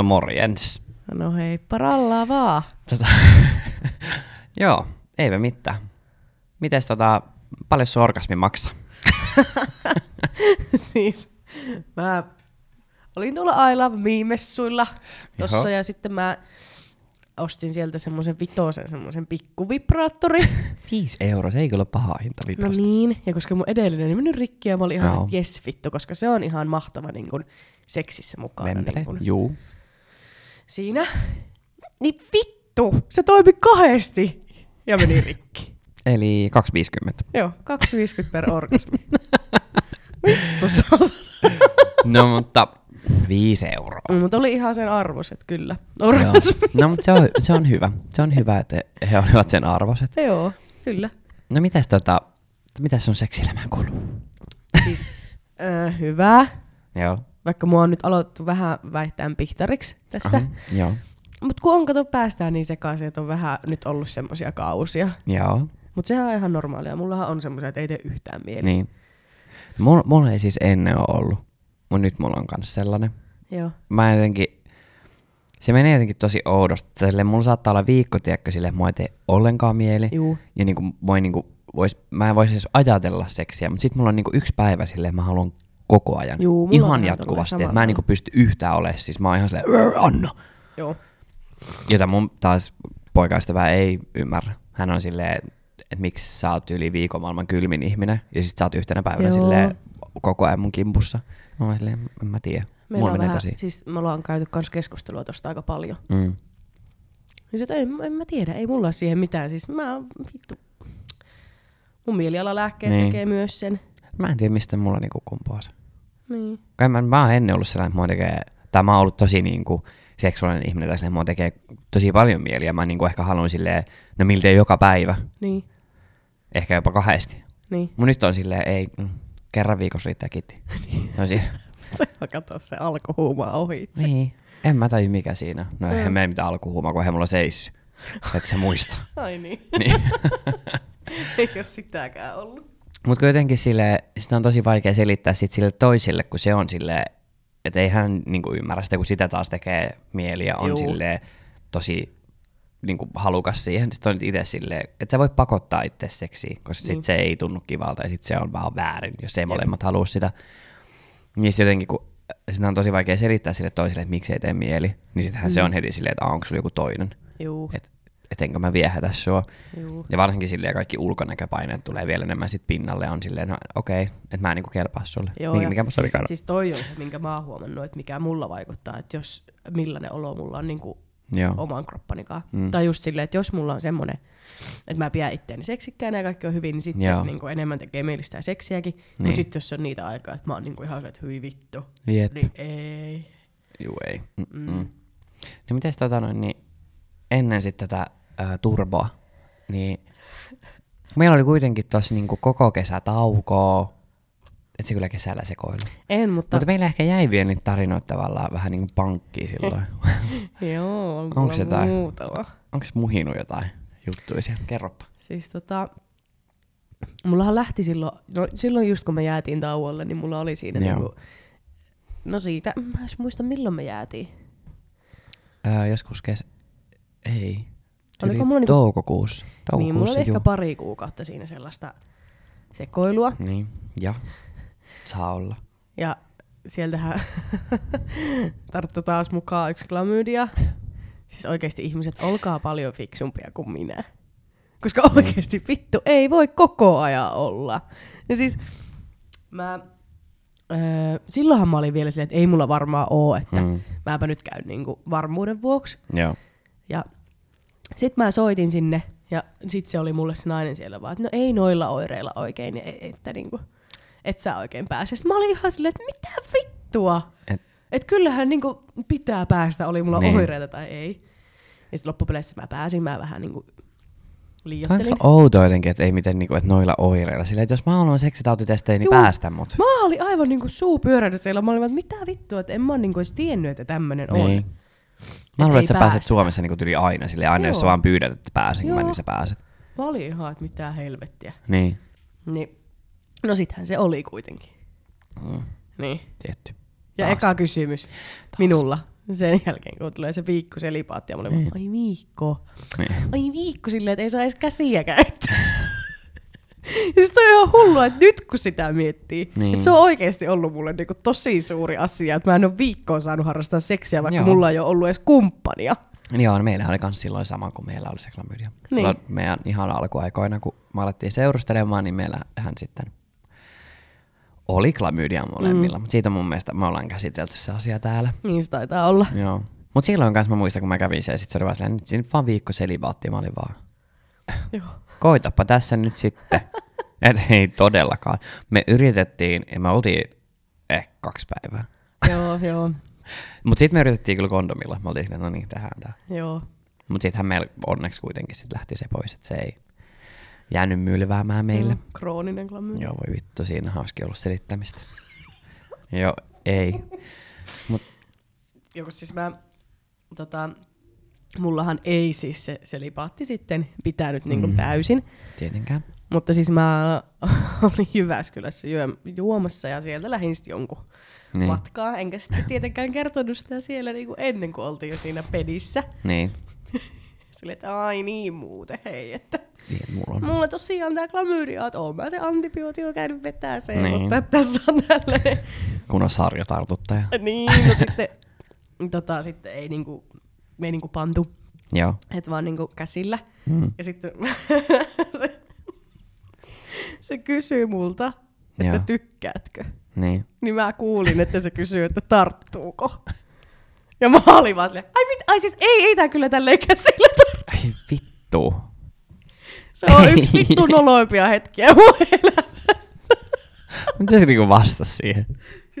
No morjens. No hei, parallaa vaan. Tota, joo, eipä mitään. Mites tota, paljon sun orgasmi maksaa? siis mä olin tuolla I Love Me-messuilla tossa Joo. ja sitten mä ostin sieltä semmoisen vitosen semmoisen pikkuvibraattori. 5 euroa, se ei kyllä ole paha hinta no vibrasta. niin, ja koska mun edellinen oli mennyt rikki ja mä olin ihan Joo. se, yes vittu, koska se on ihan mahtava niin kun, seksissä mukana. Vempele. Niin kun, Juu. Siinä. Niin vittu, se toimi kahdesti ja meni rikki. Eli 2,50. Joo, 2,50 per orgasmi. vittu. No mutta 5 euroa. Mm, Mutta oli ihan sen arvoset kyllä. Orgasmi. No mutta se on, se on hyvä. Se on hyvä, että he olivat sen arvoiset. Joo, kyllä. No mitäs tota, mitäs sun seksielämään kuuluu? Siis äh, hyvä. Joo. Vaikka mua on nyt aloitettu vähän väittämään pihtariksi tässä. Aha, Joo. Mutta kun on kato päästään niin sekaisin, että on vähän nyt ollut semmoisia kausia. Joo. Mutta sehän on ihan normaalia. Mullahan on semmoisia, että ei tee yhtään mieli. Niin. Mulla, mulla ei siis ennen ole ollut, mutta nyt mulla on myös sellainen. Joo. Mä jotenkin, se menee jotenkin tosi oudosti. Silleen, mulla saattaa olla viikko, tiedätkö, että mua ei tee ollenkaan mieli. Juu. Ja niinku, voi, niinku, vois, mä en voisi edes ajatella seksiä, mutta sitten mulla on niinku yksi päivä että mä haluan koko ajan. Juu, ihan jatkuvasti. Että mä en niinku pysty yhtään olemaan. Siis mä oon ihan silleen, "Rrr, anna. Joo. Jota mun taas poikaystävä ei ymmärrä. Hän on silleen, että miksi sä oot yli viikon maailman kylmin ihminen, ja sit sä oot yhtenä päivänä Joo. silleen koko ajan mun kimpussa. Mä oon silleen, en mä tiedä. Meillä Mulla on menee vähän, tosi. siis me ollaan käyty kans keskustelua tosta aika paljon. Mm. Niin se, että en, en mä tiedä, ei mulla ole siihen mitään. Siis mä vittu. Mun mielialalääkkeet Niin. tekee myös sen. Mä en tiedä, mistä mulla niinku kumpuaa se. Niin. Kai mä, mä oon ennen ollut sellainen, että mua tekee, tai mä oon ollut tosi niinku seksuaalinen ihminen, tai silleen, mua tekee tosi paljon mieli, ja mä niinku ehkä haluan silleen, no miltei joka päivä, Niin. ehkä jopa kahdesti. Niin. Mun nyt on silleen, ei, mm, kerran viikossa riittää kitti. Se on siinä. Se on kato se alkuhuuma ohi. Niin, en mä tajua mikä siinä. No Mm. eihän mene mitään alkuhuumaa, kun eihän mulla seissy. Että se muista. Ai niin. niin. ei ole sitäkään ollut. Mutta kuitenkin sille, sitä on tosi vaikea selittää sit sille toisille, kun se on sille, että ei hän niinku ymmärrä sitä, kun sitä taas tekee mieli ja on Juu. sille tosi niinku halukas siihen. Sitten on itse silleen, että sä voi pakottaa itse seksiin, koska sit Niin. se ei tunnu kivalta ja sit se on vaan väärin, jos ei molemmat halua sitä. Niin sit jotenkin, kun sitä on tosi vaikea selittää sille toiselle, että miksi ei tee mieli, niin sittenhän se on heti silleen, että "Aa, onko sulla joku toinen, Juu. et enkö mä viehätä sua. Juu. Ja varsinkin silleen kaikki ulkonäköpaineet tulee vielä enemmän sit pinnalle ja on silleen, no okei, okay, että mä en niinku kelpaa sulle. Joo, mikä, mikä musta olikaan. Siis toi on se, minkä mä oon huomannut, että mikä mulla vaikuttaa, että jos millainen olo mulla on niin kuin Joo. oman kroppanikaan. Mm. Tai just silleen, että jos mulla on semmoinen, että mä pidän itteeni seksikkäänä ja kaikki on hyvin, niin sitten Joo. niin kuin enemmän tekee mielistä ja seksiäkin. Niin. Mutta sitten jos on niitä aikaa, että mä oon niin kuin ihan että hyi vittu, Jep. niin ei. Juu, ei. Mm. Mm. No mites tota noin, niin ennen sitten tätä ää, turboa, niin meillä oli kuitenkin tossa niinku koko kesä taukoa, et se kyllä kesällä sekoilu. En, mutta, Mutta meillä ehkä jäi vielä niitä tarinoita tavallaan vähän niinku pankkiin silloin. joo, on Onks mulla jotain? muutama. Onko muhinut jotain juttuja siellä? Kerropa. Siis tota, mullahan lähti silloin, no silloin just kun me jäätiin tauolle, niin mulla oli siinä Joo. niinku, no siitä, mä en muista milloin me jäätiin. Ää, joskus kes... Ei. Tyyli mulla niinku- toukokuussa. Toukokuussa, niin, mulla oli juu. ehkä pari kuukautta siinä sellaista sekoilua. Niin, ja. Saa olla. Ja sieltähän tarttu taas mukaan yksi klamydia. Siis oikeasti ihmiset, olkaa paljon fiksumpia kuin minä. Koska oikeasti vittu ei voi koko ajan olla. Ja siis mä, öö, silloinhan mä olin vielä silleen, että ei mulla varmaan oo, että Mm. mäpä nyt käyn niinku varmuuden vuoksi. Joo. Ja sit mä soitin sinne ja sit se oli mulle se nainen siellä vaan, että no ei noilla oireilla oikein, e- että niinku, et sä oikein pääse. Sit mä olin ihan silleen, että mitä vittua? Et, Et kyllähän niinku pitää päästä, oli mulla Niin. niin. oireita tai ei. Ja sit loppupeleissä mä pääsin, mä vähän niinku Tämä on liiottelin. kyllä outo jotenkin, että ei miten niinku, että noilla oireilla. Sillä, että jos mä haluan seksitautitestejä, niin Juu. päästä mut. Mä olin aivan niinku suu pyöränyt siellä. Mä olin vaan, että mitä vittua, että en mä niinku edes tiennyt, että tämmönen on. Niin. Mä luulen, että sä pääset. Suomessa niinku tyli aina, sille aina jos sä Joo. vaan pyydät, että pääsenkö mä, Joo. niin sä pääset. Mä olin ihan, että mitä helvettiä. Niin. Niin. No sittenhän se oli kuitenkin. Mm. Niin. Tietty. Ja Taas. eka kysymys minulla. Sen jälkeen, kun tulee se viikko selipaatti, ja mä olin Niin. ai viikko. Niin. Ai viikko silleen, että ei saa edes käsiä käyttää. Ja sitten on ihan hullua, että nyt kun sitä miettii, Niin. että se on oikeasti ollut mulle niinku tosi suuri asia, että mä en ole viikkoon saanut harrastaa seksiä, vaikka Joo. mulla ei ole ollut edes kumppania. Joo, no meillähän oli kans silloin sama kuin meillä oli se klamydia. Niin. Silloin meidän ihan alkuaikoina, kun me alettiin seurustelemaan, niin meillähän sitten oli klamydia molemmilla. Mm. Mutta siitä mun mielestä me ollaan käsitelty se asia täällä. Niin se taitaa olla. Joo. Mutta silloin kanssa mä muistan, kun mä kävin se, ja sit se oli vaan silleen, nyt siinä vaan viikko selibaatti, mä olin vaan, Joo. Koitapa tässä nyt sitten. Et ei todellakaan. Me yritettiin, ja me oltiin ehkä kaksi päivää. joo, joo, Mutta sitten me yritettiin kyllä kondomilla. Me oltiin silleen, no niin, tehdään tää. joo. Mutta sittenhän meillä onneksi kuitenkin sit lähti se pois, että se ei jäänyt mylväämään meille. Mm, krooninen klamydia. Joo, voi vittu, siinä hauski ollut selittämistä. Joo, ei. Mut, Joku siis mä, tota, mullahan ei siis se selipaatti sitten pitänyt niinku Mm. täysin. tietenkään. Mutta siis mä olin Jyväskylässä juo, juomassa ja sieltä lähdin sitten jonkun Niin. niin. matkaa. Enkä sitten tietenkään kertonut sitä siellä niinku ennen kuin oltiin jo siinä pedissä. Niin. Silleen, että ai niin muuten, hei, että niin mulla on. mulla tosiaan tää klamydia, että oon mä se antibiootio käynyt vetää se, Niin. mutta tässä on tällainen. Kun on sarjatartuttaja. niin, no sitten, tota, sitten ei niinku, me ei niinku pantu, Joo. että vaan niinku käsillä. Mm. Ja sitten se, se kysyy multa, että Joo. tykkäätkö? Niin. Niin mä kuulin, että se kysyy, että tarttuuko. Ja mä olin vaan silleen, ai, mit, ai siis ei, ei tää kyllä tälleen käsillä tarttu. Ei vittu. Se on yksi vittu noloimpia hetkiä mun elämässä. Miten se niinku vastasi siihen?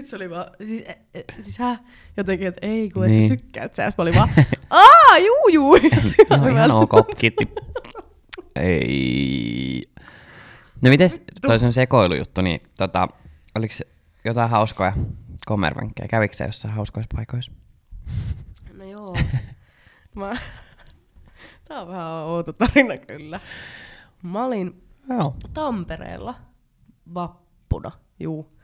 Sitten se oli vaan, siis, e, siis hä? Jotenkin, että ei kun, Niin. että tykkäät sä. Sitten mä olin vaan, aa, juu, juu. No ihan ok, kiitti. Ei. No mites toi sun sekoilujuttu, niin tota, oliko jotain hauskoja kommervenkkejä? Kävikö sä jossain hauskoissa paikoissa? No joo. Mä... Tää on vähän outo tarina kyllä. Mä olin Joo. Tampereella vappuna, juu.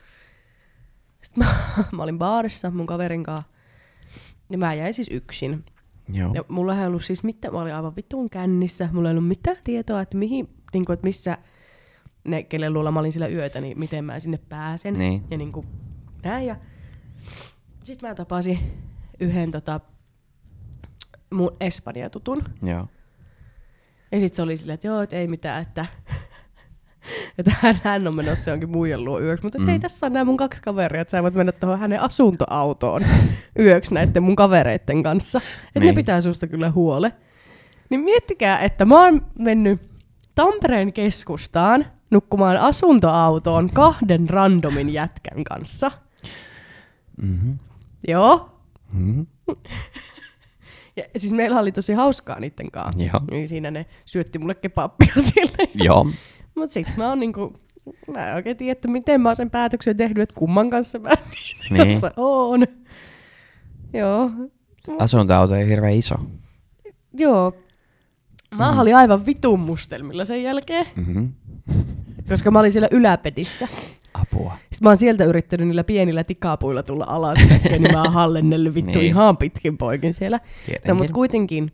Sitten mä, mä olin baarissa mun kaverin kanssa. Ja mä jäin siis yksin. Joo. Ja mulla ei ollut siis mitään, mä olin aivan vitun kännissä. Mulla ei ollut mitään tietoa, että, mihin, niin kuin, että missä ne, kelle luolla mä olin sillä yötä, niin miten mä sinne pääsen. Niin. Ja niin kuin, näin. Ja sitten mä tapasin yhden tota, mun Espanja-tutun. Joo. Ja sitten se oli silleen, että joo, että ei mitään, että, että hän, hän on menossa jonkin muijan luo yöksi. Mutta mm. hei, tässä on nämä mun kaksi kaveria, että sä voit mennä tuohon hänen asuntoautoon yöksi näiden mun kavereiden kanssa. Että Niin. ne pitää susta kyllä huole. Niin miettikää, että mä oon mennyt Tampereen keskustaan nukkumaan asuntoautoon kahden randomin jätkän kanssa. Mm-hmm. Joo. Mm-hmm. Ja siis meillä oli tosi hauskaa niiden kanssa. Joo. Niin siinä ne syötti mulle kebappia sille. Joo. Mut sit mä oon niinku, mä en oikein tiedä, että miten mä oon sen päätöksen tehnyt, että kumman kanssa mä Niin. niin. oon. Joo. Asuntoauto ei hirveän iso. Joo. Mä mm. olin aivan vitun mustelmilla sen jälkeen, Mm-hmm. koska mä olin siellä yläpedissä. Apua. Sitten mä oon sieltä yrittänyt niillä pienillä tikapuilla tulla alas, ja niin mä oon hallennellut vittu niin. ihan pitkin poikin siellä. Tietenkin. No mut kuitenkin,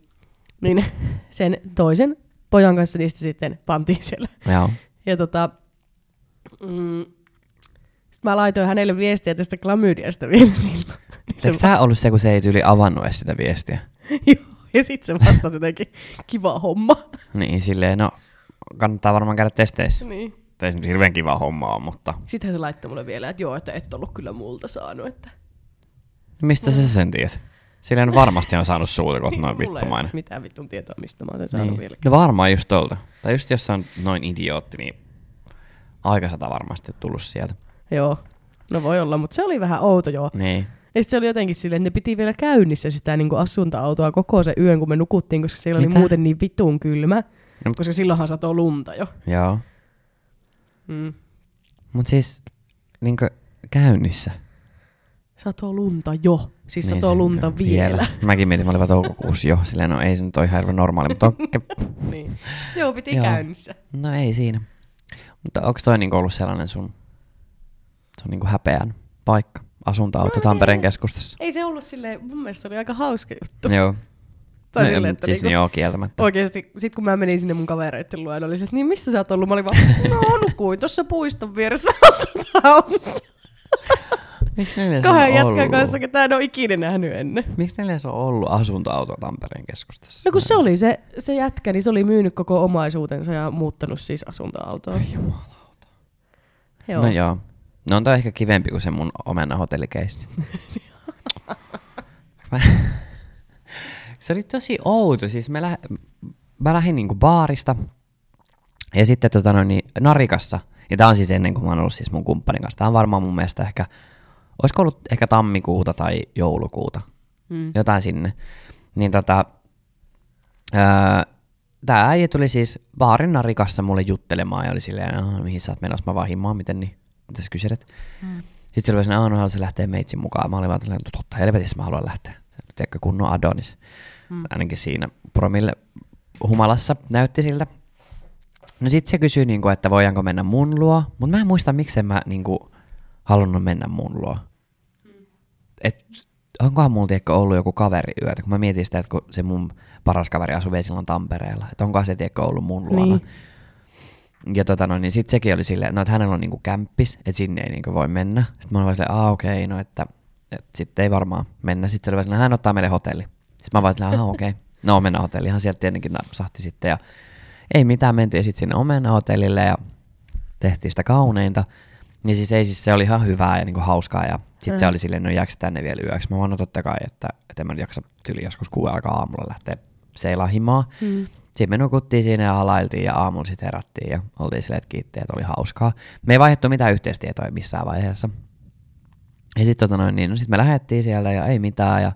niin sen toisen pojan kanssa niistä sitten pantiin siellä Joo. Ja tota, mm, sit mä laitoin hänelle viestiä tästä klamydiasta vielä silloin. Niin Eikö tää ollut se, kun se ei tyyli avannut edes sitä viestiä? Joo, ja sitten se vastasi jotenkin, kiva homma. Niin, silleen, no, kannattaa varmaan käydä testeissä. Niin. Tai nyt hirveän kiva homma on, mutta Sitten se laittoi mulle vielä, että joo, että et ollut kyllä multa saanut. Että mistä sä sen tiedät? Silleen varmasti on saanut oot noin Mulla vittumainen. siis mitään vittun tietoa, mistä mä oon sen saanut Niin. vielä. No varmaan just tolta. Tai just jos on noin idiootti, niin aikasata varmasti on tullut sieltä. Joo, no voi olla, mutta se oli vähän outo joo. Niin. Ja sit se oli jotenkin silleen, että ne piti vielä käynnissä sitä niin asuntoautoa koko se yön, kun me nukuttiin, koska siellä Mitä? oli muuten niin vitun kylmä. No. Koska silloinhan satoi lunta jo. Joo. Mm. Mut siis niinkö käynnissä. Satoo lunta jo. Siis Niin satoo se lunta nyt vielä. Mäkin mietin, mä olin toukokuussa jo. Silleen, no ei se nyt ole ihan hirveän normaali, mutta on, niin. Joo, piti Joo. käynnissä. no ei siinä. Mutta onko toi niinku ollut sellainen sun, sun niinku häpeän paikka? asuntoauto Tampereen keskustassa. Ei se ollut silleen, mun mielestä se oli aika hauska juttu. Joo. Tai No, silleen, että siis niinku- joo, kieltämättä. Oikeesti, sit kun mä menin sinne mun kavereitten luo, oli se, että niin missä sä oot ollut? Mä olin vaan, no nukuin tuossa puiston vieressä asuntoautossa. Miksi neljä Kahden jätkän kanssa, ketä en ole ikinä nähnyt ennen. Miksi neljä on ollut asuntoauto Tampereen keskustassa? No kun se oli se, se jätkä, niin se oli myynyt koko omaisuutensa ja muuttanut siis asuntoautoon. Joo. No joo. No on toi ehkä kivempi kuin se mun omena hotellikeissi. Se oli tosi outo. Siis mä, lä- mä lähdin niinku baarista ja sitten tota noin, niin Narikassa. Ja tää on siis ennen kuin mä oon ollut siis mun kumppanin kanssa. Tää on varmaan mun mielestä ehkä, olisiko ollut ehkä tammikuuta tai joulukuuta. Mm. Jotain sinne. Niin tota, öö, tää äijä tuli siis baarin Narikassa mulle juttelemaan ja oli silleen, "Aha, mihin sä oot menossa, mä vaan himmaan, miten niin, mitä sä kyselet. Mm. Sitten oli silleen, no haluaisin lähteä meitsin mukaan. Mä olin vaan tällainen, "No totta helvetissä mä haluan lähteä. Tiedätkö, kunnon Adonis. Mm. Ainakin siinä promille humalassa näytti siltä. No sit se kysyi, niinku, että voidaanko mennä mun luo, mutta mä en muista, miksi mä niinku, halunnut mennä mun luo. Et, onkohan mulla tiedätkö, ollut joku kaveri yötä, kun mä mietin sitä, että kun se mun paras kaveri asui vielä silloin Tampereella, että onkohan se tiedätkö, ollut mun luona. Niin. Ja tota no, niin sit sekin oli silleen, no, että hänellä on niinku kämppis, että sinne ei niinku voi mennä. Sitten mä olin vaan silleen, aa okei, okay, no että, että sitten ei varmaan mennä. Sitten se oli vaan hän ottaa meille hotelli. Sitten mä vaan silleen, okei, okay. no omena hotellihan sieltä tietenkin napsahti sitten. Ja ei mitään, mentiin sitten sinne omena hotellille ja tehtiin sitä kauneinta. Niin siis ei siis se oli ihan hyvää ja niinku hauskaa ja sitten se Mm. oli silleen, no jääkö tänne vielä yöksi? Mä vaan, no totta kai, että, että en mä nyt jaksa tyli joskus kuuden aikaa aamulla lähteä seilaa himaa. Mm. Sitten me nukuttiin siinä ja halailtiin ja aamulla sitten herättiin ja oltiin silleen, että kiitti, että oli hauskaa. Me ei vaihdettu mitään yhteistietoja missään vaiheessa. Ja sitten tota noin, niin, no sit me lähdettiin sieltä ja ei mitään ja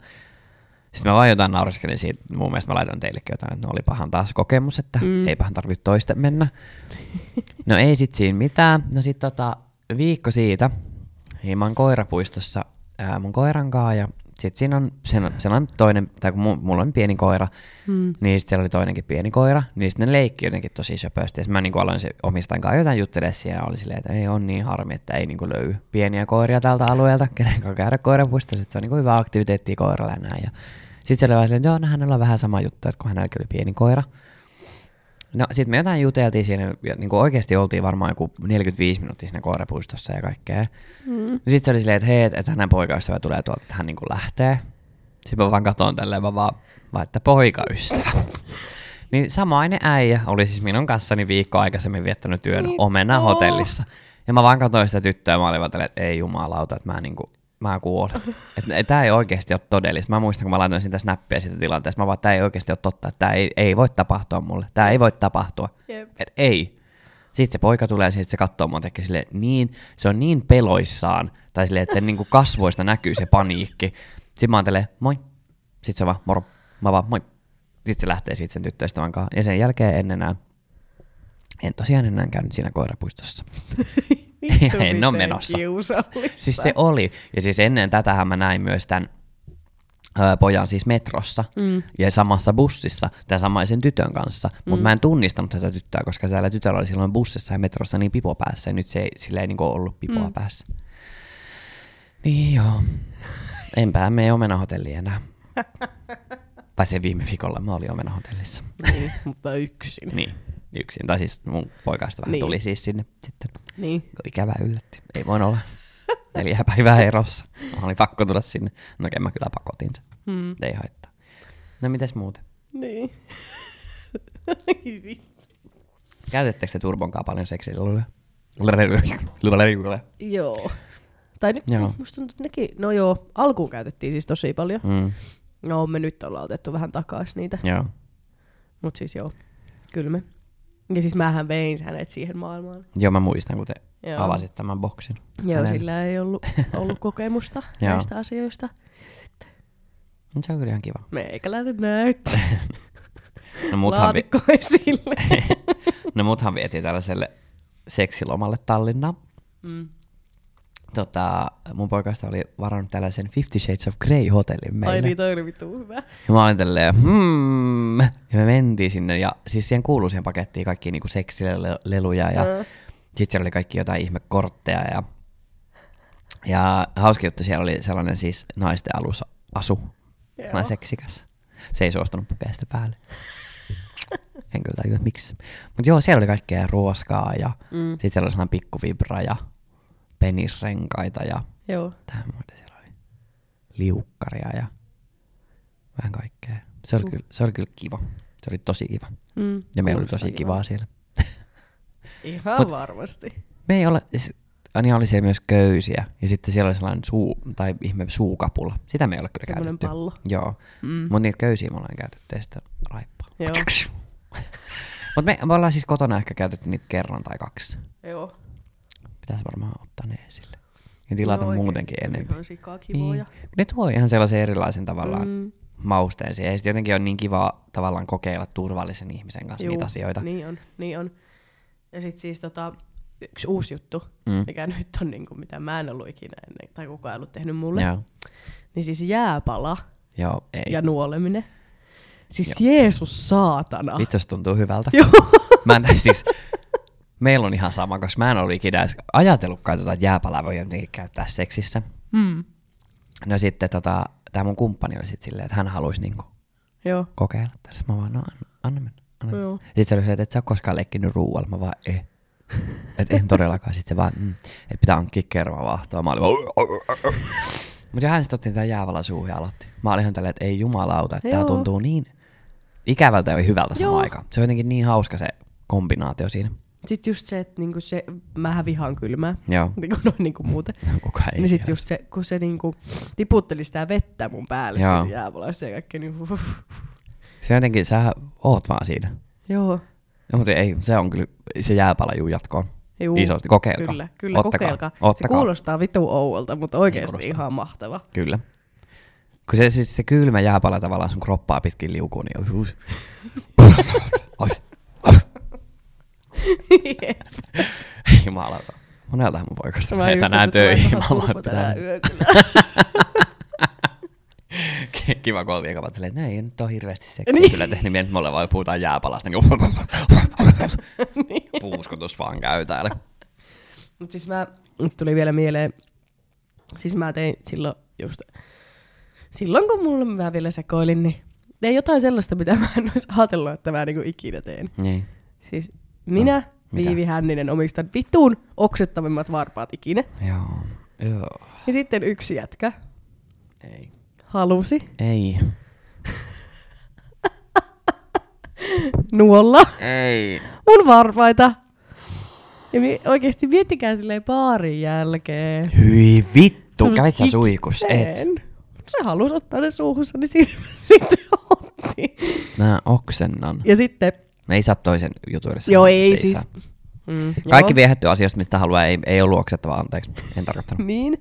sitten mä vaan jotain nauriskelin siitä, mun mielestä mä laitoin teillekin jotain, että no olipahan taas kokemus, että Mm. mm. eipähän tarvitse toista mennä. No ei sit siinä mitään. No sit tota, viikko siitä, niin mä oon koirapuistossa ää, mun koiran kanssa ja sit siinä on sen, sellainen toinen, tai kun mu- mulla on pieni koira, Mm. niin sitten siellä oli toinenkin pieni koira, niin sitten ne leikki jotenkin tosi söpösti. Ja sit mä niin aloin se omistajan kanssa jotain juttelemaan siellä, ja oli silleen, että ei on niin harmi, että ei niin löydy pieniä koiria tältä alueelta, kenen kanssa käydä koirapuistossa, että se on niin hyvä aktiviteetti koiralle ja näin. Ja sitten se oli vaan silleen, että joo, hänellä on vähän sama juttu, että kun hänelläkin oli pieni koira. No sitten me jotain juteltiin siinä, ja niin kuin oikeasti oltiin varmaan joku 45 minuuttia siinä koirapuistossa ja kaikkea. Mm. Sitten se oli silleen, että hei, että hänen poikaystävä tulee tuolta, että hän niin kuin lähtee. Sitten mä vaan katon tälleen, mä vaan, vaan että poikaystävä. niin samainen äijä oli siis minun kanssani viikko aikaisemmin viettänyt työn Niin omena hotellissa. Ja mä vaan katsoin sitä tyttöä ja mä olin vaan että ei jumalauta, että mä niinku, mä kuolen. että tää ei oikeasti ole todellista. Mä muistan, kun mä laitoin sitä snappia siitä tilanteesta, mä vaan, että tää ei oikeasti ole totta, että tää ei, ei voi tapahtua mulle. Tää ei voi tapahtua. Jep. Et ei. Sitten se poika tulee ja sitten se katsoo mua tekee sille niin, se on niin peloissaan, tai silleen, että sen niinku kasvoista näkyy se paniikki. Sitten mä oon tälleen, moi. Sitten se on vaan, moro. Mä vaan, moi. Sitten se lähtee siitä sen tyttöystävän kanssa. Ja sen jälkeen en enää, en tosiaan enää käynyt siinä koirapuistossa. Vittu, En miten menossa. kiusallista. Siis se oli. Ja siis ennen tätähän mä näin myös tämän pojan siis metrossa Mm. ja samassa bussissa tämän samaisen tytön kanssa. Mutta Mm. mä en tunnistanut tätä tyttöä, koska täällä tytöllä oli silloin bussissa ja metrossa niin pipo päässä ja nyt se ei, sillä ei niinku ollut pipoa Mm. päässä. Niin joo. Enpä mene omenahotelliin enää. Paitsi viime viikolla mä olin omenahotellissa. Niin, mutta yksin. Niin, yksin. Tai siis mun poikaista vähän Niin. tuli siis sinne sitten. Niin. Ikävä yllätti. Ei voin olla neljä päivää erossa. Mä oli pakko tulla sinne. No okei, mä kyllä pakotin sen. Mm. Ei haittaa. No mites muuten? Niin. Käytettekö te turbonkaan paljon seksiluja? Joo. Tai nyt Joo. musta tuntuu, että nekin, no joo, alkuun käytettiin siis tosi paljon. Mm, No me nyt ollaan otettu vähän takaisin niitä. joo. Mut siis joo, kyllä me. Ja siis mähän vein hänet siihen maailmaan. Joo, mä muistan, kun te Joo. avasit tämän boksin. Joo, Hänelle. sillä ei ollut, ollut kokemusta näistä asioista. Mut Se on kyllä ihan kiva. Meikäläinen näyttää. No muthan, vi- no muthan vietiin tällaiselle seksilomalle Tallinnaan. mm. Tota, mun poikaista oli varannut tällaisen Fifty Shades of Grey hotellin meille. Ai niin, toi oli vittu hyvä. Ja mä olin tälleen, hmm. Ja me mentiin sinne ja siis siihen kuului siihen pakettiin kaikki niinku seksileluja ja Joo. sitten siellä oli kaikki jotain ihmekortteja ja Ja hauska juttu, siellä oli sellainen siis naisten alus asu, Joo. sellainen seksikäs. Se ei suostunut pukea sitä päälle. en kyllä tajua, miksi. Mutta joo, siellä oli kaikkea ruoskaa ja Mm. sitten siellä oli sellainen pikkuvibra ja penisrenkaita ja Joo. tähän muuta siellä oli. Liukkaria ja vähän kaikkea. Se oli, Uh. kyllä, se oli kyllä kiva. Se oli tosi kiva. Mm. Ja meillä oli tosi kivaa siellä. Ihan Mut- varmasti. Me ei ole, siis, Anja oli siellä myös köysiä ja sitten siellä oli sellainen suu, tai ihme suukapula. Sitä me ei ole kyllä Semmoinen käytetty. pallo. Joo, Mm. mutta niitä köysiä me ollaan käytetty ja sitten raippaa. Joo. Mutta me, me ollaan siis kotona ehkä käytetty niitä kerran tai kaksi. Joo. Pitäisi varmaan ottaa ne esille. Ja tilata Joo, muutenkin enemmän. Niin. Ne tuo ihan sellaisen erilaisen tavallaan Mm. mausteen siihen. Ja sitten jotenkin on niin kiva tavallaan kokeilla turvallisen ihmisen kanssa Juu, niitä asioita. Niin on, niin on. Ja sit siis tota, yksi uusi juttu, Mm. mikä nyt on niinku, mitä mä en ollut ikinä ennen, tai kukaan ei ollut tehnyt mulle. Joo. Niin siis jääpala Joo, ei. ja nuoleminen. Siis Joo. Jeesus saatana. Vittu, se tuntuu hyvältä. Joo. Mä en, siis, meillä on ihan sama, koska mä en ollut ikinä edes ajatellutkaan, tota, että jääpalaa voi jotenkin käyttää seksissä. Mm. No sitten tota, tämä mun kumppani oli sitten silleen, että hän haluaisi niinku Joo. kokeilla. Tässä mä vaan, no anna, anna mennä. Anna mennä. Joo. Sitten se oli se, että et sä oot koskaan leikkinyt ruualla. Mä vaan, eh. Et en todellakaan. Sitten se vaan, mm, että pitää hankkia kermavahtoa. Mä olin vaan, Mutta hän sitten otti tätä jäävällä suuhun ja aloitti. Mä olin ihan tälleen, että ei jumalauta, että tää Joo. tuntuu niin ikävältä ja hyvältä samaan aikaan. Se on jotenkin niin hauska se kombinaatio siinä. Sitten just se, että niinku se, mähän vihaan kylmää, Joo. niinku noin niinku muuten. No, kuka ei. niin sitten just se, kun se niinku tiputteli sitä vettä mun päälle Joo. siinä jääpalassa ja kaikki niinku, Se jotenkin, sä oot vaan siinä. Joo. No, mutta ei, se on kyllä, se jääpala juu jatkoon. Juu, Isosti, kokeilkaa. Kyllä, kyllä Ottakaa, kokeilkaa. ottakaa. Se kuulostaa vitu ouolta, mutta oikeasti kuulostaa. ihan mahtava. Kyllä. Kun se, siis se kylmä jääpala tavallaan sun kroppaa pitkin liukuu, niin. Jumalauta. Moneltahan mun poikasta Mä menee tänään töihin. Mä oon tänään yökyllä. Kiva, kun oltiin kavat silleen, että no ei nyt ole hirveästi seksiä Niin. kyllä tehnyt, niin me ollaan vaan puhutaan jääpalasta, niin puuskutus vaan käy täällä. Mut siis mä, nyt tuli vielä mieleen, siis mä tein silloin just, silloin kun mulla mä vielä sekoilin, niin tein jotain sellaista, mitä mä en olisi ajatellut, että mä niinku ikinä teen. Niin. Siis minä, No? Viivi Hänninen, omistan vitun oksettavimmat varpaat ikinä. Joo. Joo. Ja sitten yksi jätkä Ei. halusi Ei. nuolla Ei. mun varpaita. Ja mi- oikeesti miettikää silleen baarin jälkeen. Hyi vittu, kävit sä suihkus? Et. Se halusi ottaa ne suuhunsa, niin sitten otti. Mä oksennan. Ja sitten, Me ei saa toisen jutuille joo sanoa, ei että siis. saa. Mm, Kaikki joo. viehetty asioista, mistä haluaa, ei, ei ollut oksettava, anteeksi. En tarkoittanut. Niin. No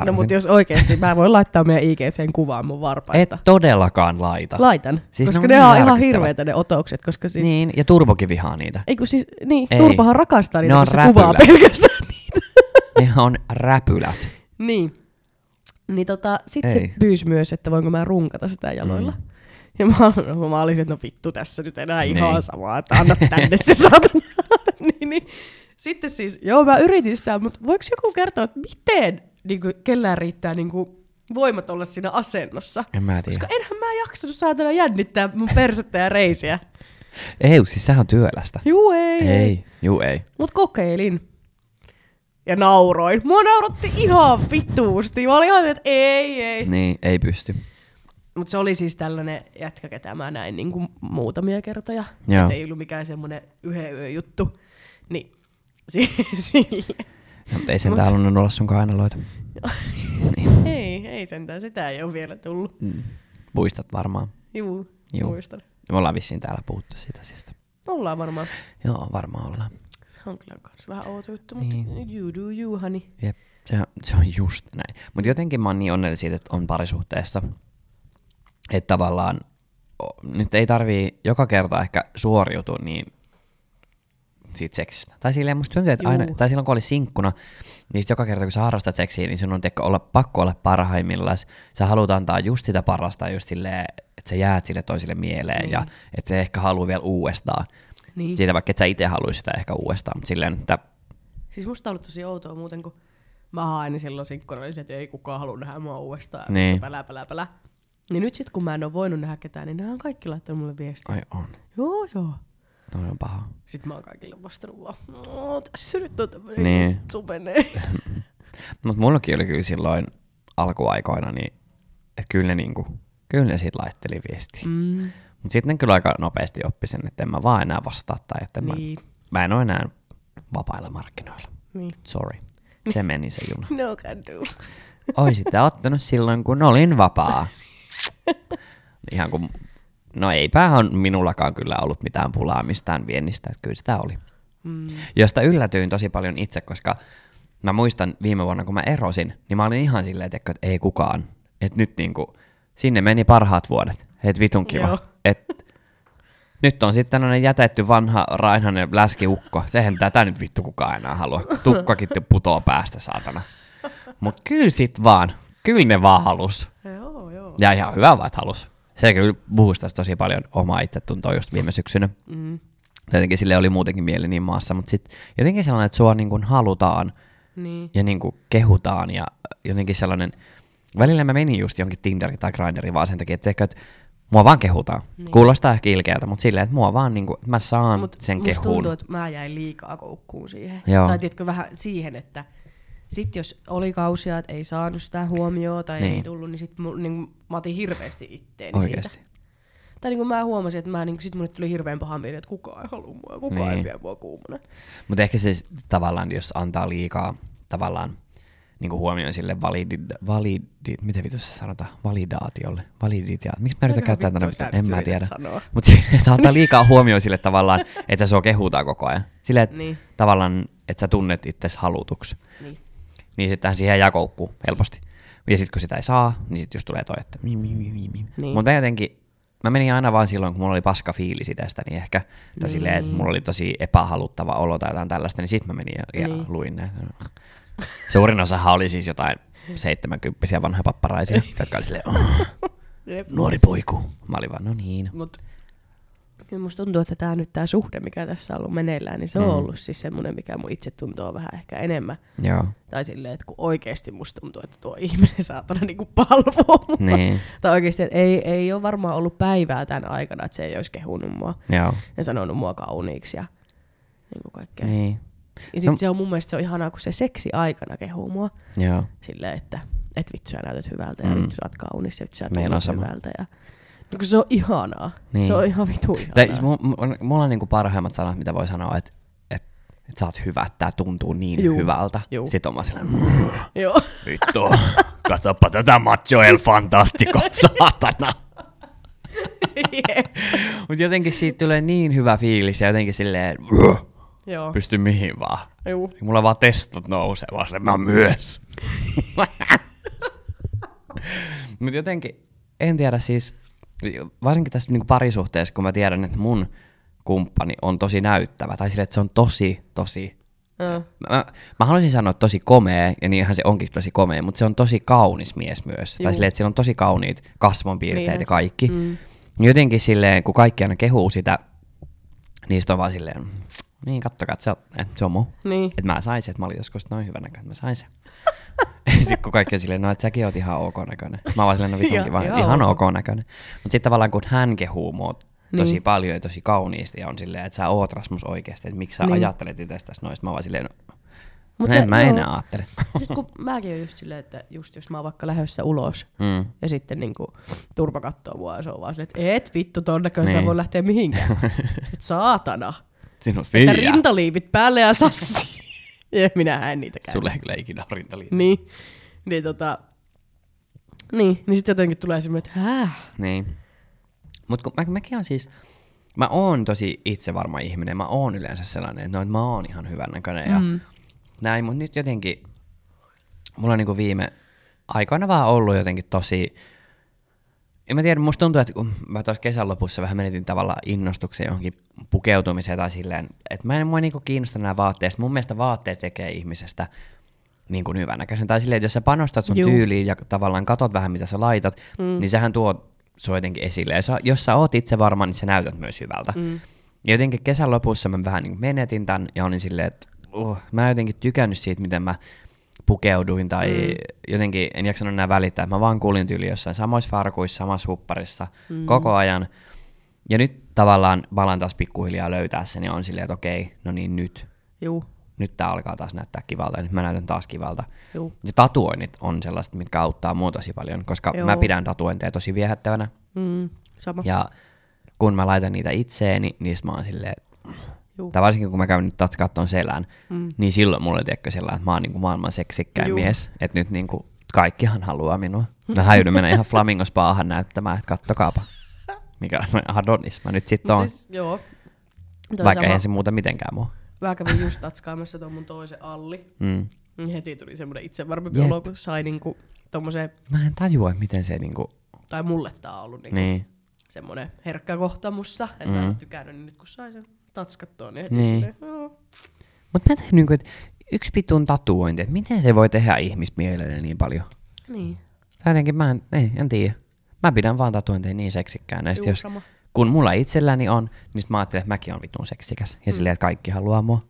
Tarkoitin. mutta jos oikeesti, mä voin laittaa meidän IGCen kuvaan mun Et varpaista. todellakaan laita. Laitan, Siis koska ne on ne, on ihan hirveitä ne otokset, koska siis... Niin, ja Turbokin vihaa niitä. Ei kun siis, niin, Ei. Turpahan rakastaa niitä, Ne kun se kuvaa pelkästään niitä. Ne on räpylät. niin. Niin tota, sit Ei. se pyysi myös, että voinko mä runkata sitä jaloilla. Mm. Ja mä, mä olisin, että no vittu tässä nyt enää ihan Niin. samaa, että anna tänne se saatana. niin, niin. Sitten siis, joo mä yritin sitä, mutta voiko joku kertoa, että miten niin kuin, kellään riittää niin kuin, voimat olla siinä asennossa? En mä tiedä. Koska enhän mä jaksanut saatana jännittää mun persettä ja reisiä. Ei, siis sehän on työlästä. Juu ei, ei. Juu ei. Mut kokeilin. Ja nauroin. Mua nauratti ihan vituusti. Mä olin ihan, että ei, ei. Niin, ei pysty. Mutta se oli siis tällainen jätkä, ketä mä näin niin kuin muutamia kertoja. Joo. Et ei ollut mikään semmoinen yhden yön juttu. Niin, si- sille. No, mutta ei sen täällä halunnut olla sun kainaloita. ei, ei sentään, sitä ei ole vielä tullut. Mm. Muistat varmaan. Juu, Juu. muistan. Me ollaan vissiin täällä puhuttu siitä asiasta. Ollaan varmaan. Joo, varmaan ollaan. Se on kyllä kans vähän outo juttu, mutta Niin. you do you, honey. Jep, se on, se on just näin. Mutta jotenkin mä oon niin onnellinen siitä, että on parisuhteessa. Että tavallaan nyt ei tarvii joka kerta ehkä suoriutua niin siitä seksistä. Tai silleen musta tuntuu, että aina, Juu. tai silloin kun oli sinkkuna, niin sit joka kerta kun sä harrastat seksiä, niin sun on tiedätkö, olla, pakko olla parhaimmillaan. Sä haluat antaa just sitä parasta, just silleen, että sä jäät sille toiselle mieleen Niin. ja että se ehkä haluaa vielä uudestaan. Niin. Siitä vaikka et sä itse haluaisi sitä ehkä uudestaan, mutta silleen, että Siis musta on ollut tosi outoa muuten, kun Mä hain silloin sinkkuna, että ei kukaan halua nähdä mua uudestaan. Niin. Pälä, pälä, pälä. Niin nyt sit kun mä en ole voinut nähdä ketään, niin nämä on kaikki laittanut mulle viestiä. Ai on. Joo, joo. Toi on paha. Sitten mä oon kaikille vastannut vaan, no tässä nyt on tämmönen Niin. juttu menee. Mutta mullakin oli kyllä silloin alkuaikoina, niin että kyllä ne, niinku, kyllä ne sit laitteli viestiä. Mm, Mutta sitten kyllä aika nopeasti oppi sen, että en mä vaan enää vastaa tai että mä, niin, mä en ole enää vapailla markkinoilla. niin. Sorry. Se meni se juna. No can do. Oisitte ottanut silloin, kun olin vapaa. Ihan kuin, no eipä on minullakaan kyllä ollut mitään pulaa mistään viennistä, että kyllä sitä oli. Mm. Josta yllätyin tosi paljon itse, koska mä muistan viime vuonna, kun mä erosin, niin mä olin ihan silleen, että että ei kukaan. Että nyt niinku, sinne meni parhaat vuodet. Et vitun kiva. Joo. Et, nyt on sitten tämmöinen jätetty vanha rainhanen läskiukko. Eihän tätä nyt vittu kukaan enää halua. Tukkakin putoo päästä, saatana. Mut kyllä sit vaan. Kyllä ne vaan halus. Joo. Ja ihan hyvä vaan, että halus. Se kyllä boostasi tosi paljon omaa itsetuntoa just viime syksynä. Mm. Jotenkin sille oli muutenkin mieli niin maassa, mutta sitten jotenkin sellainen, että sua niin kuin halutaan Niin. ja niin kuin kehutaan ja jotenkin sellainen, välillä mä menin just jonkin Tinderi tai Grinderi vaan sen takia, että, ehkä, että mua vaan kehutaan. Niin. Kuulostaa ehkä ilkeältä, mutta silleen, että mua vaan niin kuin, mä saan Mut sen musta kehuun. tuntuu, että mä jäin liikaa koukkuun siihen. Joo. Tai tiedätkö vähän siihen, että sit jos oli kausia, että ei saanut sitä huomioon tai niin. ei tullut, niin sit mu, niin mä otin hirveästi itteeni Oikeesti. siitä. Tai niin kuin mä huomasin, että mä, niin sit mulle tuli hirveän paha mieli, että kukaan ei halua mua, kukaan ei Niin. vie mua kuumana. Mutta ehkä se tavallaan, jos antaa liikaa tavallaan niin kuin huomioon sille validi, validi, miten vitus se sanotaan, validaatiolle, validitio. Miksi mä yritän käyttää tätä, en mä tiedä. Mutta että antaa liikaa huomioon sille tavallaan, että sua kehutaan koko ajan. Sille, että Niin. tavallaan, että sä tunnet itsesi halutuksi. Niin. Niin sittenhän siihen jää koukkuun helposti. Ja sitten kun sitä ei saa, niin sitten just tulee toi, että mi, mi, mi, mi. Niin. Mutta mä jotenkin, mä menin aina vaan silloin, kun mulla oli paska fiilisi tästä, niin ehkä, tai Niin. silleen, että mulla oli tosi epähaluttava olo tai jotain tällaista, niin sitten mä menin ja, ja Niin. luin ne. Suurin osahan oli siis jotain 70 vanhoja papparaisia, jotka oli silleen, oh, nuori poiku. Mä olin vaan, no niin. Mut kyllä musta tuntuu, että tämä nyt tämä suhde, mikä tässä on ollut meneillään, niin se on Mm. ollut siis semmoinen, mikä mun itse tuntuu vähän ehkä enemmän. Joo, Tai silleen, että kun oikeasti musta tuntuu, että tuo ihminen saatana niinku palvoo mua. niin, Tai oikeasti, että ei, ei ole varmaan ollut päivää tämän aikana, että se ei olisi kehunut mua joo, ja sanonut mua kauniiksi ja niin kuin kaikkea. niin, Ja sit No- se on mun mielestä se on ihanaa, kun se seksi aikana kehuu mua joo. silleen, että et vittu sä näytät hyvältä ja Mm. vittu sä oot kaunis ja vittu sä on sama. hyvältä. Ja, niin kun se on ihanaa. Niin. Se on ihan vitu ihanaa. mu- mu- mulla on niinku parhaimmat sanat, mitä voi sanoa, että et, et sä oot hyvä, että tää tuntuu niin Juu. hyvältä. Juu. Sitten on vaan sellainen, Joo. vittu, katsoppa tätä macho el fantastico, saatana. Mutta jotenkin siitä tulee niin hyvä fiilis ja jotenkin silleen, Joo. pysty mihin vaan. Juu. Mulla vaan testot nousee, vaan se mä myös. Mutta jotenkin, en tiedä siis, varsinkin tässä niinku parisuhteessa, kun mä tiedän, että mun kumppani on tosi näyttävä, tai sille, että se on tosi, tosi, Joo. mä, mä haluaisin sanoa että tosi komea, ja niinhän se onkin tosi komea, mutta se on tosi kaunis mies myös. Juu. Tai silleen, että sillä on tosi kauniit kasvonpiirteet Niinhän ja kaikki. Mm. Niin Jotenkin silleen, kun kaikki aina kehuu sitä, niistä on vaan silleen, niin kattokaa, että se on, että se on mun. Niin. Että mä sain sen, että mä olin joskus noin hyvän näköinen, että mä sain sen. sitten kun kaikki on silleen, no että säkin oot ihan ok näköinen. Mä vaan silleen, no vitunkin vaan ihan ihan ok. näköinen. Mutta sitten tavallaan kun hän kehuu mua tosi Niin. paljon ja tosi kauniisti ja on silleen, että sä oot Rasmus oikeasti, että miksi sä Niin. ajattelet itsestäsi noista. Mä vaan silleen, no, Mut no se- en mä joo. enää ajattele. Sitten kun mäkin on just silleen, että just jos mä oon vaikka lähdössä ulos mm. ja sitten niinku turpa kattoo mua ja se on vaan silleen, että et vittu ton näköistä Niin. voi lähteä mihinkään. Et saatana. Sinun Että Fia. rintaliivit päälle ja sassi. ja minä en niitä käy. Sulle ei kyllä ikinä ole rintaliivit. Niin. Niin tota... Niin, niin sitten jotenkin tulee semmoinen, että hää? Niin. Mutta mä, mäkin on siis, mä oon tosi itsevarma ihminen, mä oon yleensä sellainen, että, no, että mä oon ihan hyvän näköinen ja Mm. näin, mutta nyt jotenkin, mulla on niinku viime aikoina vaan ollut jotenkin tosi, en mä tiedä, musta tuntuu, että kun mä tuossa kesän lopussa vähän menetin tavallaan innostuksen johonkin pukeutumiseen tai silleen, että mä en mua niinku kiinnosta nämä vaatteet. Mun mielestä vaatteet tekee ihmisestä niin kuin hyvännäköisen. Tai silleen, että jos sä panostat sun Juu. tyyliin ja tavallaan katot vähän, mitä sä laitat, mm. niin sehän tuo sua jotenkin esille. Ja sä, jos sä oot itse varma, niin sä näytät myös hyvältä. Mm. Ja jotenkin kesän lopussa mä vähän niin menetin tämän ja olin silleen, että uh, mä en jotenkin tykännyt siitä, miten mä pukeuduin tai mm. jotenkin en jaksanut enää välittää. Mä vaan kuulin tyyli jossain samoissa farkuissa, samassa hupparissa mm. koko ajan. Ja nyt tavallaan mä alan taas pikkuhiljaa löytää sen ja on silleen, että okei, no niin nyt. Juu. Nyt tää alkaa taas näyttää kivalta ja nyt mä näytän taas kivalta. Juu. Ja tatuoinnit on sellaiset, mitkä auttaa mua tosi paljon, koska Joo. mä pidän tatuointeja tosi viehättävänä. Mm, sama. Ja kun mä laitan niitä itseeni, niin mä oon silleen, Juu. tai varsinkin kun mä käyn nyt tatskaat ton selän, mm. niin silloin mulle tiedätkö sellainen, että mä oon niinku maailman seksikkäin Juu. mies. Että nyt niinku kaikkihan haluaa minua. Mä häydyn mennä ihan flamingospaahan näyttämään, että kattokaapa. Mikä on Adonis mä nyt sitten Mut on. Siis, joo. Toi Vaikka sama. eihän se muuta mitenkään mua. Mä kävin just tatskaamassa ton mun toisen alli. Mm. Niin heti tuli semmoinen itsevarmempi olo, kun sai niinku tommoseen, Mä en tajua, miten se niinku... tai mulle tää on ollut niinku Niin. semmoinen herkkä kohta mussa, että Mm. mä en tykännyt, niin nyt kun sai sen tatskattua, niin heti Niin. silleen, joo. Mut mä tein niinku, että yksi pitun tatuointi, että miten se voi tehdä ihmismielelle niin paljon. Niin, Tai jotenkin mä en, ei, en tiedä. Mä pidän vaan tatuointeja niin seksikkäänä. Juu, jos, sama. kun mulla itselläni on, niin mä ajattelen, että mäkin on vitun seksikäs. Ja silleen, että kaikki haluaa mua.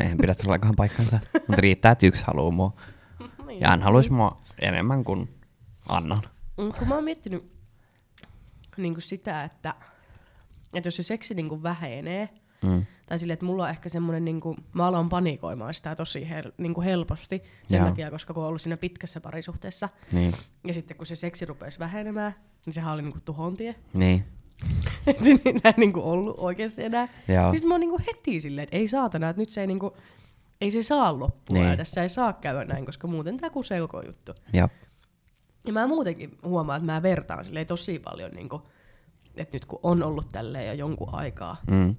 Eihän pidä todellakaan paikkansa. Mutta riittää, että yksi haluaa mua. Niin. Ja hän haluaisi mua enemmän kuin annan. Mm, Kun mä oon miettinyt niin kuin sitä, että, että jos se seksi niin kuin vähenee, Mm. tai silleen, että mulla on ehkä semmoinen, niin kuin, mä alan panikoimaan sitä tosi hel, niin kuin helposti sen Joo. takia, koska kun on ollut siinä pitkässä parisuhteessa, Niin. ja sitten kun se seksi rupesi vähenemään, niin sehän oli niin kuin tuhontie. Niin. Enää niin kuin ollut oikeasti enää. Joo. Niin sit mä oon niin kuin heti silleen, että ei saatana, että nyt se ei, niin kuin, ei se saa loppua, Niin. ja tässä ei saa käydä näin, koska muuten tämä kusee koko juttu. Joo. Ja mä muutenkin huomaan, että mä vertaan silleen tosi paljon, niin kuin, että nyt kun on ollut tälleen jo jonkun aikaa Mm.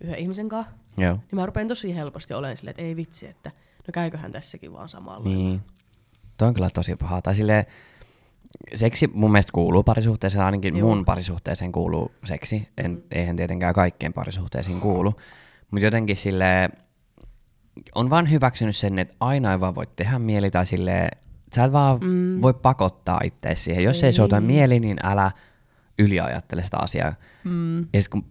Yhden ihmisen kanssa, Joo. niin mä rupean tosi helposti olemaan silleen, että ei vitsi, että no käyköhän tässäkin vaan samalla. Niin. Toi on kyllä tosi paha. Tai silleen, seksi mun mielestä kuuluu parisuhteeseen, ainakin Joo. mun parisuhteeseen kuuluu seksi. En, eihän tietenkään kaikkien parisuhteisiin kuulu. Mutta jotenkin sille on vaan hyväksynyt sen, että aina ei vaan voi tehdä mieli tai sille sä et vaan mm. voi pakottaa itseäsi siihen. Jos ei, ei suota mieli, niin älä yliajattele sitä asiaa. Mm. Ja sit kun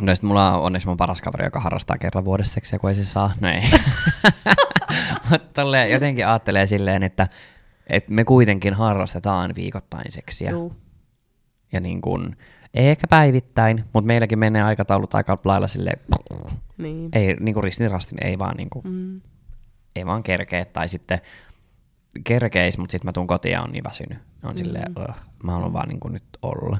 No sit mulla on onneksi mun paras kaveri, joka harrastaa kerran vuodessa seksiä, kun ei se saa. No ei. Mutta jotenkin ajattelee silleen, että, että me kuitenkin harrastetaan viikoittain seksiä. Juu. Ja niin kun, ei ehkä päivittäin, mutta meilläkin menee aikataulut aika lailla silleen, Niin. ei niin kuin ristin rastin, ei vaan, niin kuin, Mm. ei vaan kerkeä. Tai sitten kerkeis, mutta sitten mä tuun kotiin ja on niin väsynyt. On silleen, Mm. "Ugh, mä haluan vaan niin kuin nyt olla.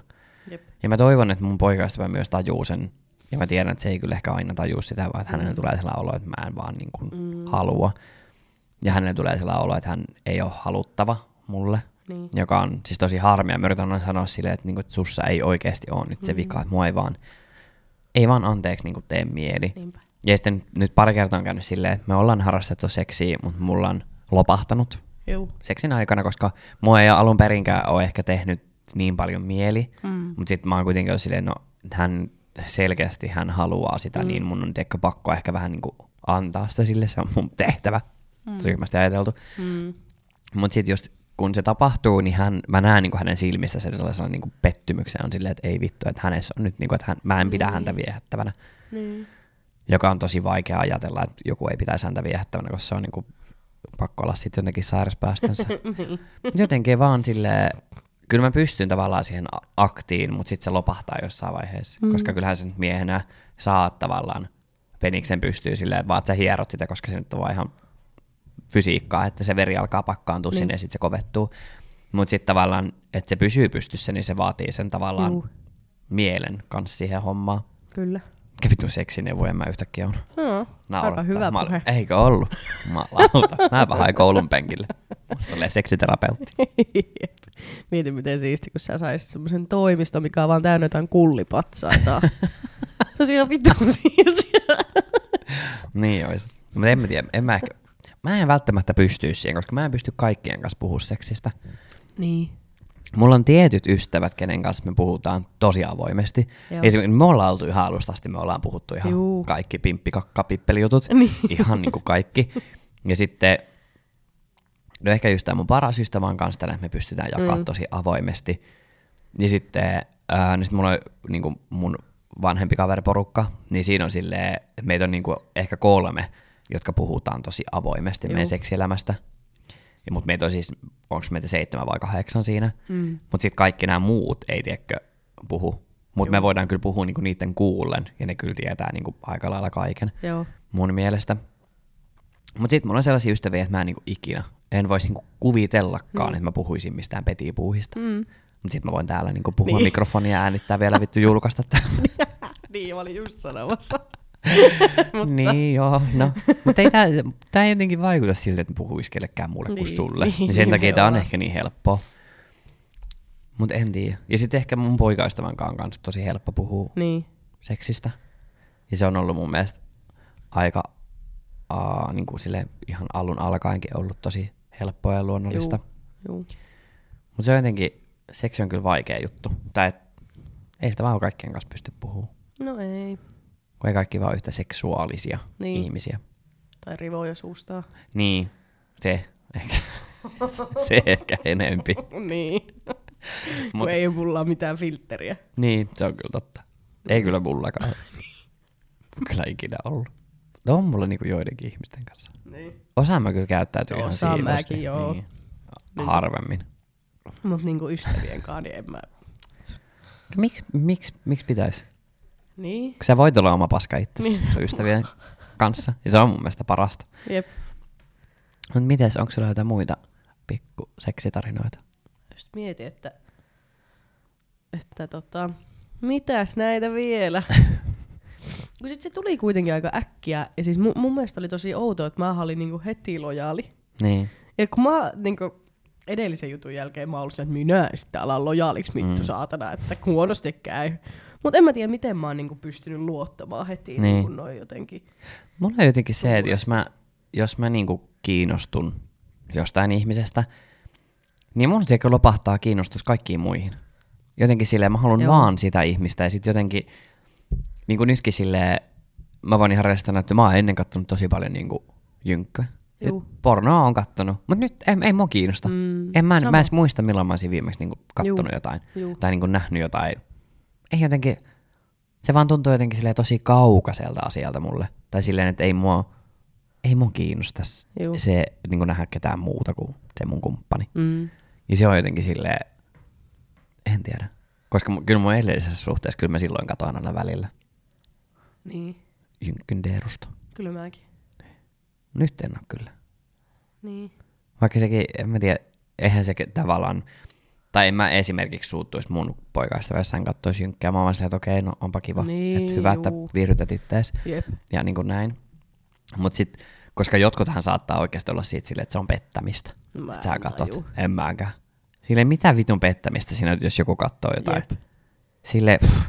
Jep. Ja mä toivon, että mun poikaystävä myös tajuu sen. Ja mä tiedän, että se ei kyllä ehkä aina tajuu sitä, vaan että hänelle Mm. tulee sellainen olo, että mä en vaan niin kuin Mm. halua. Ja hänelle tulee sellainen olo, että hän ei ole haluttava mulle. Niin. Joka on siis tosi harmia. Mä yritän aina sanoa silleen, että, niinku, että sussa ei oikeasti ole nyt se Mm. vika, että mua ei vaan, ei vaan anteeksi niinku tee mieli. Niinpä. Ja sitten nyt pari kertaa on käynyt silleen, että me ollaan harrastettu seksiä, mutta mulla on lopahtanut Juu. seksin aikana, koska mua ei alun perinkään ole ehkä tehnyt niin paljon mieli. Mm. Mutta sitten mä oon kuitenkin ollut silleen, no hän selkeästi hän haluaa sitä, mm. niin mun on tiedätkö, pakko ehkä vähän niin kuin antaa sitä sille, se on mun tehtävä, mm. ryhmästä ajateltu. Mm. Mutta sitten just kun se tapahtuu, niin hän, mä näen niin hänen silmissä sen sellaisen niin pettymyksen on silleen, että ei vittu, että hänessä on nyt, niin kuin, että hän, mä en pidä häntä viehättävänä. Niin. Joka on tosi vaikea ajatella, että joku ei pitäisi häntä viehättävänä, koska se on niin kuin, pakko olla sitten jotenkin sairaspäästönsä. niin. Jotenkin vaan silleen, kyllä mä pystyn tavallaan siihen aktiin, mutta sitten se lopahtaa jossain vaiheessa. Mm. Koska kyllähän sen miehenä saat tavallaan peniksen pystyy silleen, että vaan että sä hierot sitä, koska se nyt on vaan ihan fysiikkaa, että se veri alkaa pakkaantua niin. Sinne ja sitten se kovettuu. Mutta sitten tavallaan, että se pysyy pystyssä, niin se vaatii sen tavallaan Juu. mielen kanssa siihen hommaan. Kyllä. Mikä vitun seksineuvoja mä yhtäkkiä on. No, Naurattaa. aika hyvä mä, puhe. Eikö ollut? Mä vähän koulun penkille. Musta tulee seksiterapeutti. Mieti miten siisti, kun sä saisit semmoisen toimiston, mikä on vaan täynnä jotain kullipatsaita. se olisi ihan vitun siistiä. Niin olisi. Mutta en mä tiedä, en mä ehkä, mä en välttämättä pystyisi siihen, koska mä en pysty kaikkien kanssa puhua seksistä. niin. Mulla on tietyt ystävät, kenen kanssa me puhutaan tosi avoimesti. Joo. Esimerkiksi me ollaan oltu ihan alusta asti, me ollaan puhuttu ihan Juu. kaikki pimppi, kakka, pippelijutut. Niin. Ihan niin kuin kaikki. Ja sitten, no ehkä just tämä mun paras ystävä on kanssa tällä, että me pystytään jakaa Mm. tosi avoimesti. Ja sitten, ää, niin sitten mulla on niin kuin mun vanhempi kaveriporukka, niin siinä on silleen, että meitä on niin kuin ehkä kolme, jotka puhutaan tosi avoimesti Juu. meidän seksielämästä. Ja, mutta meitä on siis, onko meitä seitsemän vai kahdeksan siinä. Mm. Mutta sitten kaikki nämä muut ei tiedäkö puhu. Mutta me voidaan kyllä puhua niinku niiden kuullen, ja ne kyllä tietää niinku aika lailla kaiken Joo. mun mielestä. Mutta sitten mulla on sellaisia ystäviä, että mä en niinku ikinä, en voisi niinku kuvitellakaan, Mm. että mä puhuisin mistään petipuuhista. Mm. Mutta sitten mä voin täällä niinku puhua Niin. mikrofonia ja äänittää vielä vittu julkaista tää. niin, mä olin just sanomassa. niin joo, no. Mutta ei tää, tää ei jotenkin vaikuta siltä, että puhuisi kellekään muulle niin, kuin sulle. niin, Niin, sen takia tää on ehkä niin helppoa. Mutta en tiedä. Ja sitten ehkä mun poikaystävän kanssa tosi helppo puhua niin. seksistä. Ja se on ollut mun mielestä aika uh, niin kuin sille ihan alun alkaenkin ollut tosi helppoa ja luonnollista. Mutta se on jotenkin, seksi on kyllä vaikea juttu. Tai et, ei sitä vaan kaikkien kanssa pysty puhumaan. No ei. Kun ei kaikki vaan yhtä seksuaalisia Niin. niin. ihmisiä. Tai rivoja suustaa. Niin, se ehkä, se ehkä enempi. niin. Mut, ei mulla mitään filtteriä. niin, se on kyllä totta. Ei kyllä mullakaan. kyllä ikinä ollut. No on mulla niinku joidenkin ihmisten kanssa. Niin. Osaan mä kyllä käyttäytyy ihan Osaan siivosti. mäkin, joo. Niin. Niin. Harvemmin. Mut niinku ystävien kanssa, niin en mä... Miksi miks, miks pitäisi? Niin. Kun sä voit olla oma paska itse Niin. ystävien kanssa. Ja se on mun mielestä parasta. Jep. Mutta mites, onko sulla jotain muita pikku seksitarinoita? Just mietin, että... Että tota... Mitäs näitä vielä? Kun sit se tuli kuitenkin aika äkkiä. Ja siis mun, mun mielestä oli tosi outoa, että mä olin niinku heti lojaali. Niin. Ja kun mä niinku edellisen jutun jälkeen mä olin että minä sitten alan lojaaliksi vittu Mm. saatana, että huonosti käy. Mutta en mä tiedä, miten mä oon niinku pystynyt luottamaan heti niin. Niin. niinku noin jotenkin. Mulla on jotenkin se, että jos mä, jos mä niinku kiinnostun jostain ihmisestä, niin mun tiedätkö lopahtaa kiinnostus kaikkiin muihin. Jotenkin silleen, mä haluan Joo. vaan sitä ihmistä ja sitten jotenkin, niin kuin nytkin silleen, mä voin ihan restana, että mä oon ennen kattonut tosi paljon niin kuin jynkkyä. Juu. Pornoa on kattonut, mutta nyt ei, ei mua kiinnosta. Mm, en mä, sama. mä edes muista, milloin mä olisin viimeksi niin kattonut Juu. jotain. Juu. Tai niin kuin nähnyt jotain. Ei jotenkin, se vaan tuntuu jotenkin silleen tosi kaukaiselta asialta mulle. Tai silleen, että ei mua, ei mua kiinnosta Juu. se niin kuin nähdä ketään muuta kuin se mun kumppani. Mm. Ja se on jotenkin silleen, en tiedä. Koska kyllä mun edellisessä suhteessa, kyllä mä silloin katoin aina välillä Niin, jynkkyn deerusta. kyllä mäkin. Nyt en ole kyllä. Niin. Vaikka sekin, en mä tiedä, eihän se tavallaan, tai en mä esimerkiksi suuttuisi mun poikaystävässä, hän kattoisi jynkkää. Mä vaan silleen, että okei, no onpa kiva. Niin, että hyvä, että juu. viihdytät ittees. Jep. Ja niin kuin näin. Mutta sitten, koska jotkuthan saattaa oikeasti olla siitä silleen, että se on pettämistä. Mä Että sä katot. taju. En mäkään. Silleen, mitä vitun pettämistä siinä, jos joku katsoo jotain. Jep. Silleen, pff,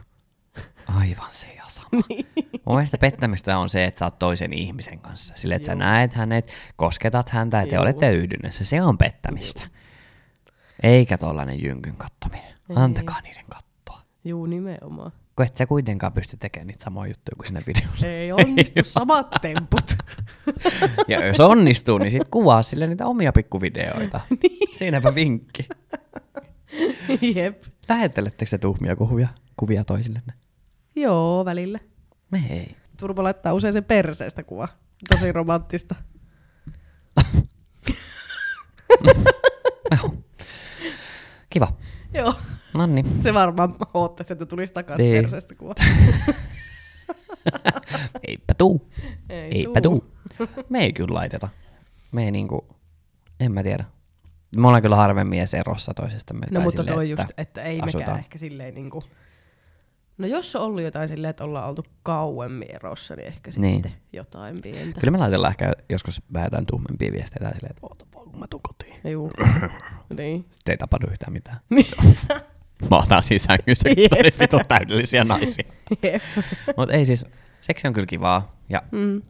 aivan se ja. Niin. Mun mielestä pettämistä on se, että sä oot toisen ihmisen kanssa. Silleen, että sä Joo. näet hänet, kosketat häntä ja te Joo. olette yhdynnässä. Se on pettämistä. Eikä tollanen jynkyn kattominen. Ei. Antakaa niiden kattoa. Juu, nimenomaan. Kun et sä kuitenkaan pysty tekemään niitä samoja juttuja kuin siinä videossa. Ei onnistu samat temput. Ja jos onnistuu, niin sit kuvaa sille niitä omia pikkuvideoita. Niin. Siinäpä vinkki. Jep. Lähettelettekö te tuhmia kuvia, kuvia toisillenne? Joo, välillä. Me ei. Turbo laittaa usein sen perseestä kuva. Tosi romanttista. Kiva. Joo. No niin. Se varmaan oottaisi, että tulisi takaisin Niin. perseestä kuva. Eipä tuu. Ei Eipä tuu. Me ei kyllä laiteta. Me ei niinku, en mä tiedä. Me ollaan kyllä harvemmin edes erossa toisestamme. No mutta silleen, toi että just, että ei mekään asutaan. ehkä silleen niinku... No jos on ollut jotain silleen, että ollaan oltu kauemmin erossa, niin ehkä Niin. sitten jotain pientä. Kyllä me laitellaan ehkä joskus vähän jotain tuhmempia viestejä tai silleen, että oota vaan, kun mä tuun kotiin. Juu. niin. Sitten ei tapahdu yhtään mitään. mä otan siinä sängyssä, kun vitun täydellisiä naisia. Mutta ei siis, seksi on kyllä kivaa ja Mm.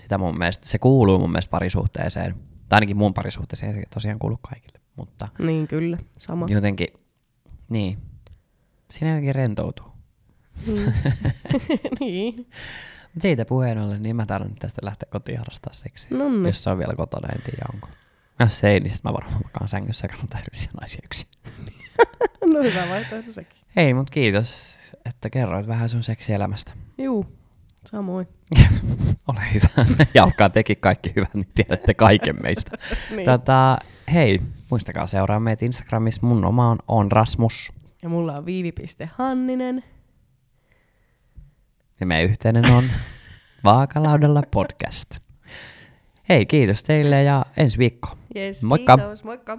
sitä mun mielestä, se kuuluu mun mielestä parisuhteeseen. Tai ainakin mun parisuhteeseen se tosiaan kuuluu kaikille. Mutta Niin kyllä, sama. jotenkin, niin, siinä jotenkin rentoutuu. Mm. niin. Siitä puheen ollen, niin mä nyt tästä lähteä kotiin harrastaa seksiä. Nonni. Jos se on vielä kotona, en tiedä onko. Jos ei, niin sit mä varmaan makaan sängyssä ja katson täydellisiä naisia yksin. No hyvä vaihtoehto sekin. Ei, mut kiitos, että kerroit vähän sun seksielämästä. Juu, samoin. Ole hyvä. Jalkaa teki kaikki hyvän, niin tiedätte kaiken meistä. Niin. tota, hei, muistakaa seuraa meitä Instagramissa. Mun oma on, on Rasmus. Ja mulla on viivi.hanninen. Ja meidän yhteinen on Vaakalaudella podcast. Hei, kiitos teille ja ensi viikko. Yes, Moikka. Kiitos, moikka.